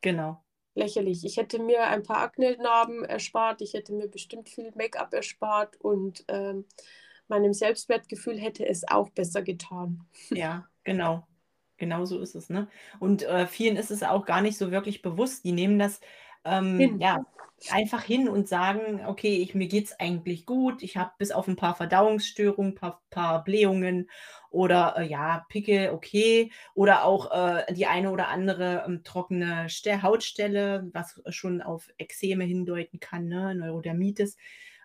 genau. Lächerlich. Ich hätte mir ein paar Akne-Narben erspart, ich hätte mir bestimmt viel Make-up erspart und ähm, meinem Selbstwertgefühl hätte es auch besser getan. Ja, genau. Genau so ist es, ne? Und äh, vielen ist es auch gar nicht so wirklich bewusst. Die nehmen das ähm, ja einfach hin und sagen, okay, ich, mir geht es eigentlich gut. Ich habe bis auf ein paar Verdauungsstörungen, paar, paar Blähungen oder äh, ja, Pickel, okay. Oder auch äh, die eine oder andere ähm, trockene Ste Hautstelle, was schon auf Ekzeme hindeuten kann, ne? Neurodermitis.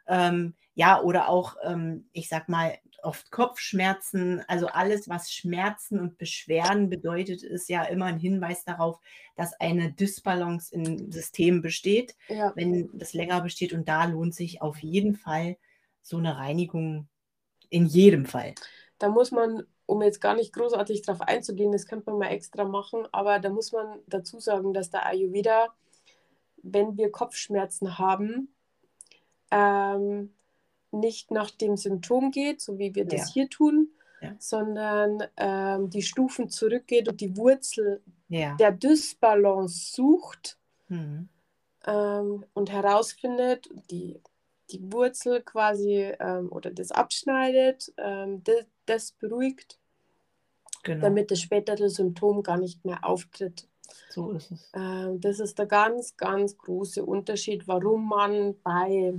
Ähm, ja, oder auch, ähm, ich sag mal, oft Kopfschmerzen, also alles, was Schmerzen und Beschwerden bedeutet, ist ja immer ein Hinweis darauf, dass eine Dysbalance im System besteht, Ja. wenn das länger besteht. Und da lohnt sich auf jeden Fall so eine Reinigung in jedem Fall. Da muss man, um jetzt gar nicht großartig drauf einzugehen, das könnte man mal extra machen, aber da muss man dazu sagen, dass der Ayurveda, wenn wir Kopfschmerzen haben, ähm, nicht nach dem Symptom geht, so wie wir das Ja. hier tun, Ja. sondern ähm, die Stufen zurückgeht und die Wurzel Ja. der Dysbalance sucht Mhm. ähm, und herausfindet, die, die Wurzel quasi ähm, oder das abschneidet, ähm, das, das beruhigt, Genau. damit das spätere Symptom gar nicht mehr auftritt. So ist es. Ähm, das ist der ganz, ganz große Unterschied, warum man bei,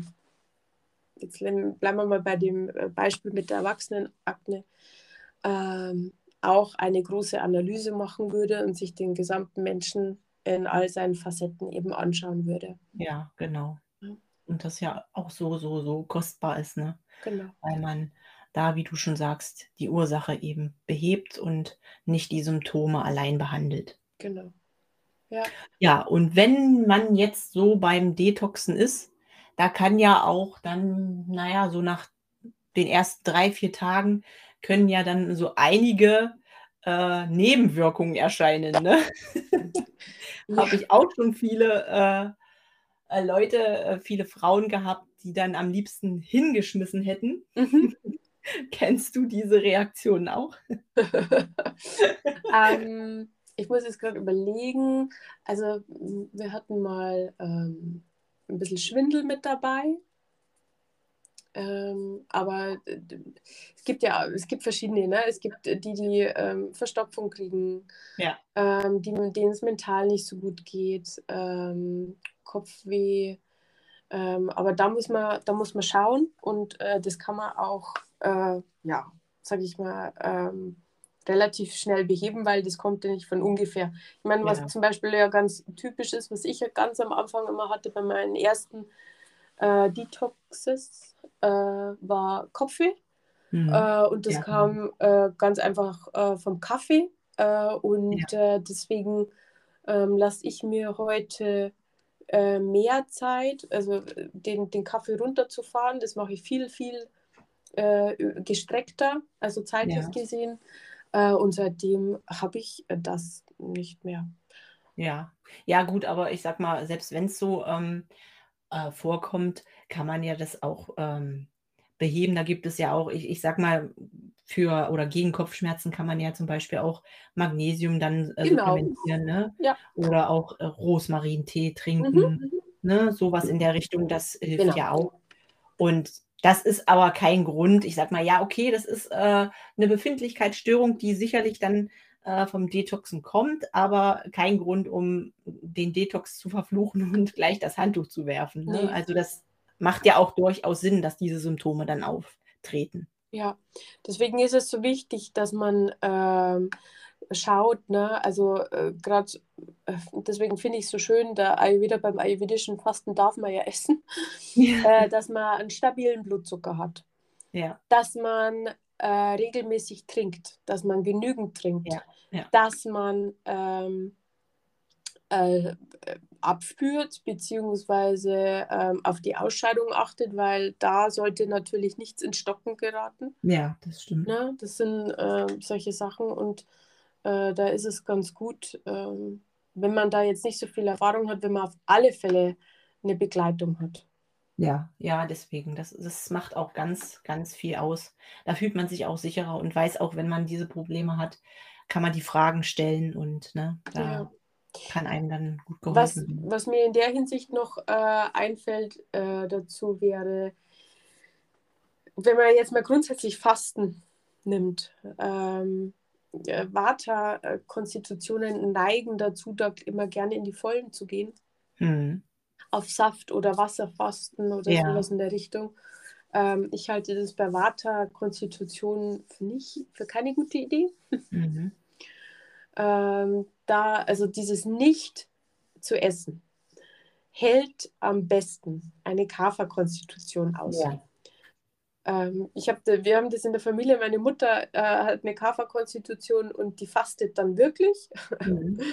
jetzt bleiben wir mal bei dem äh, Beispiel mit der Erwachsenenakne, ähm, auch eine große Analyse machen würde und sich den gesamten Menschen in all seinen Facetten eben anschauen würde. Ja, genau. Ja. Und das ja auch so, so, so kostbar ist, ne? Genau. Weil man da, wie du schon sagst, die Ursache eben behebt und nicht die Symptome allein behandelt. Genau. Ja. Ja, und wenn man jetzt so beim Detoxen ist, da kann ja auch dann, naja, so nach den ersten drei, vier Tagen können ja dann so einige äh, Nebenwirkungen erscheinen. Ne? Ja. Habe ich auch schon viele äh, äh, Leute, äh, viele Frauen gehabt, die dann am liebsten hingeschmissen hätten. Mhm. Kennst du diese Reaktionen auch? ähm, ich muss jetzt gerade überlegen. Also, wir hatten mal ähm, ein bisschen Schwindel mit dabei. Ähm, aber äh, es gibt ja, es gibt verschiedene, ne? Es gibt die, die ähm, Verstopfung kriegen, Ja. ähm, die, denen es mental nicht so gut geht, ähm, Kopfweh. Ähm, aber da muss man, da muss man schauen und äh, das kann man auch, äh, ja, sag ich mal, relativ schnell beheben, weil das kommt ja nicht von ungefähr. Ich meine, was Ja. zum Beispiel ja ganz typisch ist, was ich ja ganz am Anfang immer hatte bei meinen ersten äh, Detoxes, äh, war Kopfweh. Mhm. Äh, und das Ja. kam äh, ganz einfach äh, vom Kaffee. Äh, und äh, deswegen ähm, lasse ich mir heute mehr Zeit, also den, den Kaffee runterzufahren. Das mache ich viel, viel äh, gestreckter, also zeitlich Ja. gesehen. Äh, und seitdem habe ich äh, das nicht mehr. Ja, ja gut, aber ich sag mal, selbst wenn es so ähm, äh, vorkommt, kann man ja das auch ähm, beheben. Da gibt es ja auch, ich, ich sag mal, für oder gegen Kopfschmerzen kann man ja zum Beispiel auch Magnesium dann äh, Genau. supplementieren, ne? Ja. Oder auch äh, Rosmarintee Mhm, trinken, mhm. ne? Sowas in der Richtung, das hilft Genau. ja auch. Und das ist aber kein Grund. Ich sag mal, ja, okay, das ist äh, eine Befindlichkeitsstörung, die sicherlich dann äh, vom Detoxen kommt, aber kein Grund, um den Detox zu verfluchen und gleich das Handtuch zu werfen. Ne? Nee. Also das macht ja auch durchaus Sinn, dass diese Symptome dann auftreten. Ja, deswegen ist es so wichtig, dass man ähm, schaut, ne? Also äh, gerade äh, deswegen finde ich es so schön, der Ayurveda beim ayurvedischen Fasten darf man ja essen, äh, dass man einen stabilen Blutzucker hat, Ja, dass man äh, regelmäßig trinkt, dass man genügend trinkt, Ja, ja. dass man ähm, äh, abspürt beziehungsweise ähm, auf die Ausscheidung achtet, weil da sollte natürlich nichts ins Stocken geraten. ja, das stimmt. Ne? Das sind äh, solche Sachen und äh, da ist es ganz gut, ähm, wenn man da jetzt nicht so viel Erfahrung hat, wenn man auf alle Fälle eine Begleitung hat. Ja, ja, deswegen. Das, das macht auch ganz, ganz viel aus. Da fühlt man sich auch sicherer und weiß auch, wenn man diese Probleme hat, kann man die Fragen stellen und ne, da Ja. kann einem dann gut Was, geholfen werden. was mir in der Hinsicht noch äh, einfällt äh, dazu wäre, wenn man jetzt mal grundsätzlich Fasten nimmt, ähm, äh, Vata-Konstitutionen neigen dazu, da immer gerne in die Vollen zu gehen. Hm. auf Saft oder Wasser fasten oder Ja. sowas in der Richtung. Ähm, ich halte das bei Vata-Konstitutionen für nicht, für keine gute Idee. Mhm. Ähm, da, also dieses nicht zu essen, hält am besten eine Kapha-Konstitution aus. Ja. Ähm, ich hab, da- wir haben das in der Familie, meine Mutter äh, hat eine Kapha-Konstitution und die fastet dann wirklich. Mhm.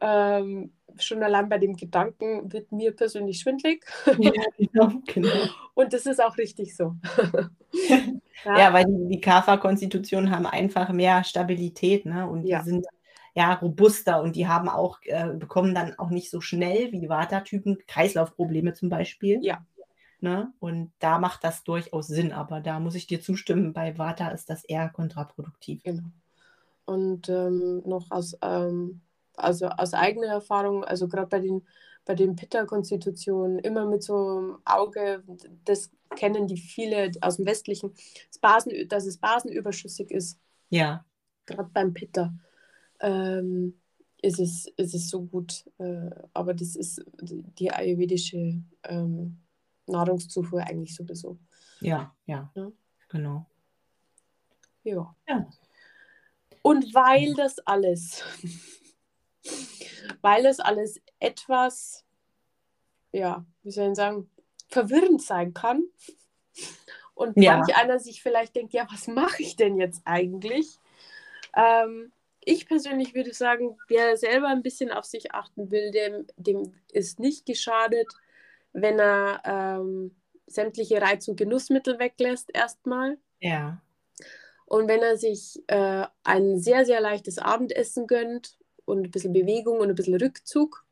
Ähm, schon allein bei dem Gedanken wird mir persönlich schwindlig. Ja, genau, genau. Und das ist auch richtig so. Ja, weil die, die Kapha-Konstitutionen haben einfach mehr Stabilität, ne? Und Ja. die sind ja robuster und die haben auch, äh, bekommen dann auch nicht so schnell wie Vata-Typen Kreislaufprobleme zum Beispiel. Ja. Ne? Und da macht das durchaus Sinn, aber da muss ich dir zustimmen, bei Vata ist das eher kontraproduktiv. Genau. Und ähm, noch aus, ähm, also aus eigener Erfahrung, also gerade bei den, bei den Pitta-Konstitutionen, immer mit so einem Auge, das kennen die viele aus dem Westlichen, das Basen, dass es basenüberschüssig ist, Ja, gerade beim Pitta, ähm, ist, es, ist es so gut. Äh, aber das ist die ayurvedische ähm, Nahrungszufuhr eigentlich sowieso. ja, ja, Ja. genau. Ja. Ja. Und weil das alles, weil das alles etwas, ja, wie soll ich sagen, verwirrend sein kann und ja. manch einer sich vielleicht denkt, ja, was mache ich denn jetzt eigentlich? Ähm, ich persönlich würde sagen, wer selber ein bisschen auf sich achten will, dem, dem ist nicht geschadet, wenn er ähm, sämtliche Reiz- und Genussmittel weglässt erstmal. Ja. Und wenn er sich äh, ein sehr, sehr leichtes Abendessen gönnt und ein bisschen Bewegung und ein bisschen Rückzug.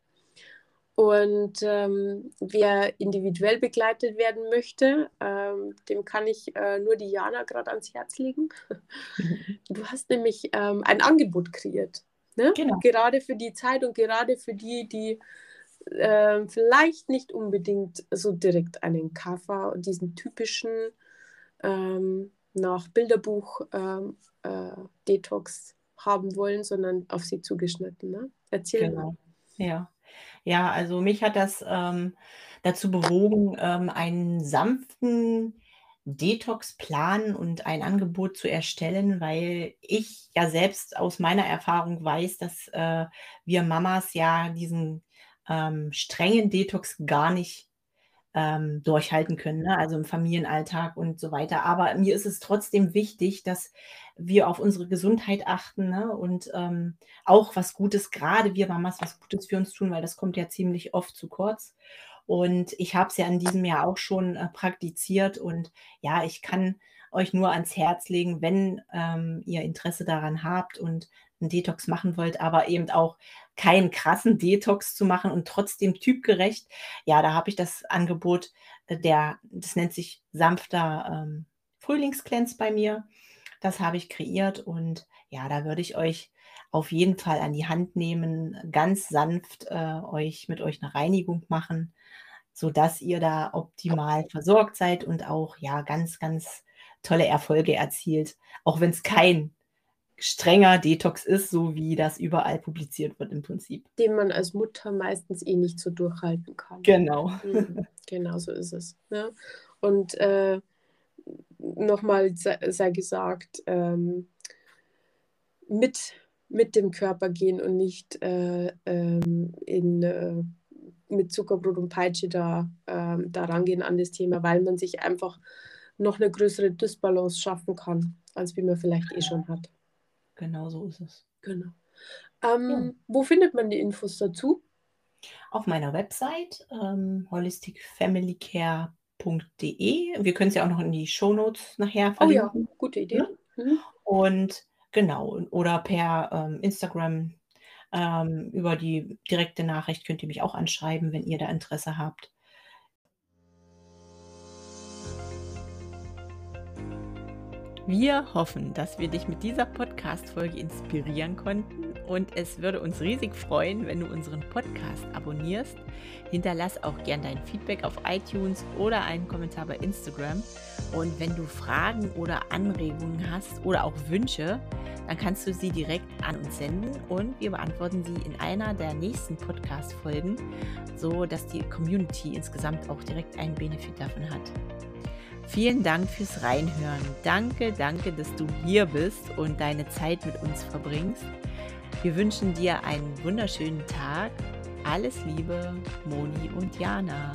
Und ähm, wer individuell begleitet werden möchte, ähm, dem kann ich äh, nur die Jana gerade ans Herz legen. Du hast nämlich ähm, ein Angebot kreiert. Ne? Genau. Gerade für die Zeit und gerade für die, die äh, vielleicht nicht unbedingt so direkt einen Kaffer und diesen typischen ähm, nach Bilderbuch ähm, äh, Detox haben wollen, sondern auf sie zugeschnitten. Ne? Erzähl genau. mal. Ja. Ja, also mich hat das ähm, dazu bewogen, ähm, einen sanften Detox-Plan und ein Angebot zu erstellen, weil ich ja selbst aus meiner Erfahrung weiß, dass äh, wir Mamas ja diesen ähm, strengen Detox gar nicht ähm, durchhalten können, ne? also im Familienalltag und so weiter. Aber mir ist es trotzdem wichtig, dass wir auf unsere Gesundheit achten ne? und ähm, auch was Gutes, gerade wir Mamas, was Gutes für uns tun, weil das kommt ja ziemlich oft zu kurz. Und ich habe es ja in diesem Jahr auch schon äh, praktiziert und ja, ich kann euch nur ans Herz legen, wenn ähm, ihr Interesse daran habt und einen Detox machen wollt, aber eben auch keinen krassen Detox zu machen und trotzdem typgerecht. Ja, da habe ich das Angebot, äh, der, das nennt sich sanfter ähm, Frühlingscleanse bei mir. Das habe ich kreiert und ja, da würde ich euch auf jeden Fall an die Hand nehmen, ganz sanft äh, euch mit euch eine Reinigung machen, sodass ihr da optimal versorgt seid und auch ja ganz, ganz tolle Erfolge erzielt, auch wenn es kein strenger Detox ist, so wie das überall publiziert wird im Prinzip. Den man als Mutter meistens eh nicht so durchhalten kann. Genau. Mhm, genau so ist es. Ne? Und äh, nochmal sei gesagt, ähm, mit, mit dem Körper gehen und nicht äh, ähm, in, äh, mit Zuckerbrot und Peitsche da, äh, da rangehen an das Thema, weil man sich einfach noch eine größere Dysbalance schaffen kann, als wie man vielleicht eh schon hat. Genau so ist es. Genau. Ähm, ja. Wo findet man die Infos dazu? Auf meiner Website ähm, holisticfamilycare.de. Wir können es ja auch noch in die Shownotes nachher verlinken. Oh ja, gute Idee. Ja? Mhm. Und genau, oder per ähm, Instagram ähm, über die direkte Nachricht könnt ihr mich auch anschreiben, wenn ihr da Interesse habt. Wir hoffen, dass wir dich mit dieser Podcast-Folge inspirieren konnten und es würde uns riesig freuen, wenn du unseren Podcast abonnierst. Hinterlass auch gern dein Feedback auf iTunes oder einen Kommentar bei Instagram. Und wenn du Fragen oder Anregungen hast oder auch Wünsche, dann kannst du sie direkt an uns senden und wir beantworten sie in einer der nächsten Podcast-Folgen, so dass die Community insgesamt auch direkt einen Benefit davon hat. Vielen Dank fürs Reinhören. Danke, danke, dass du hier bist und deine Zeit mit uns verbringst. Wir wünschen dir einen wunderschönen Tag. Alles Liebe, Moni und Jana.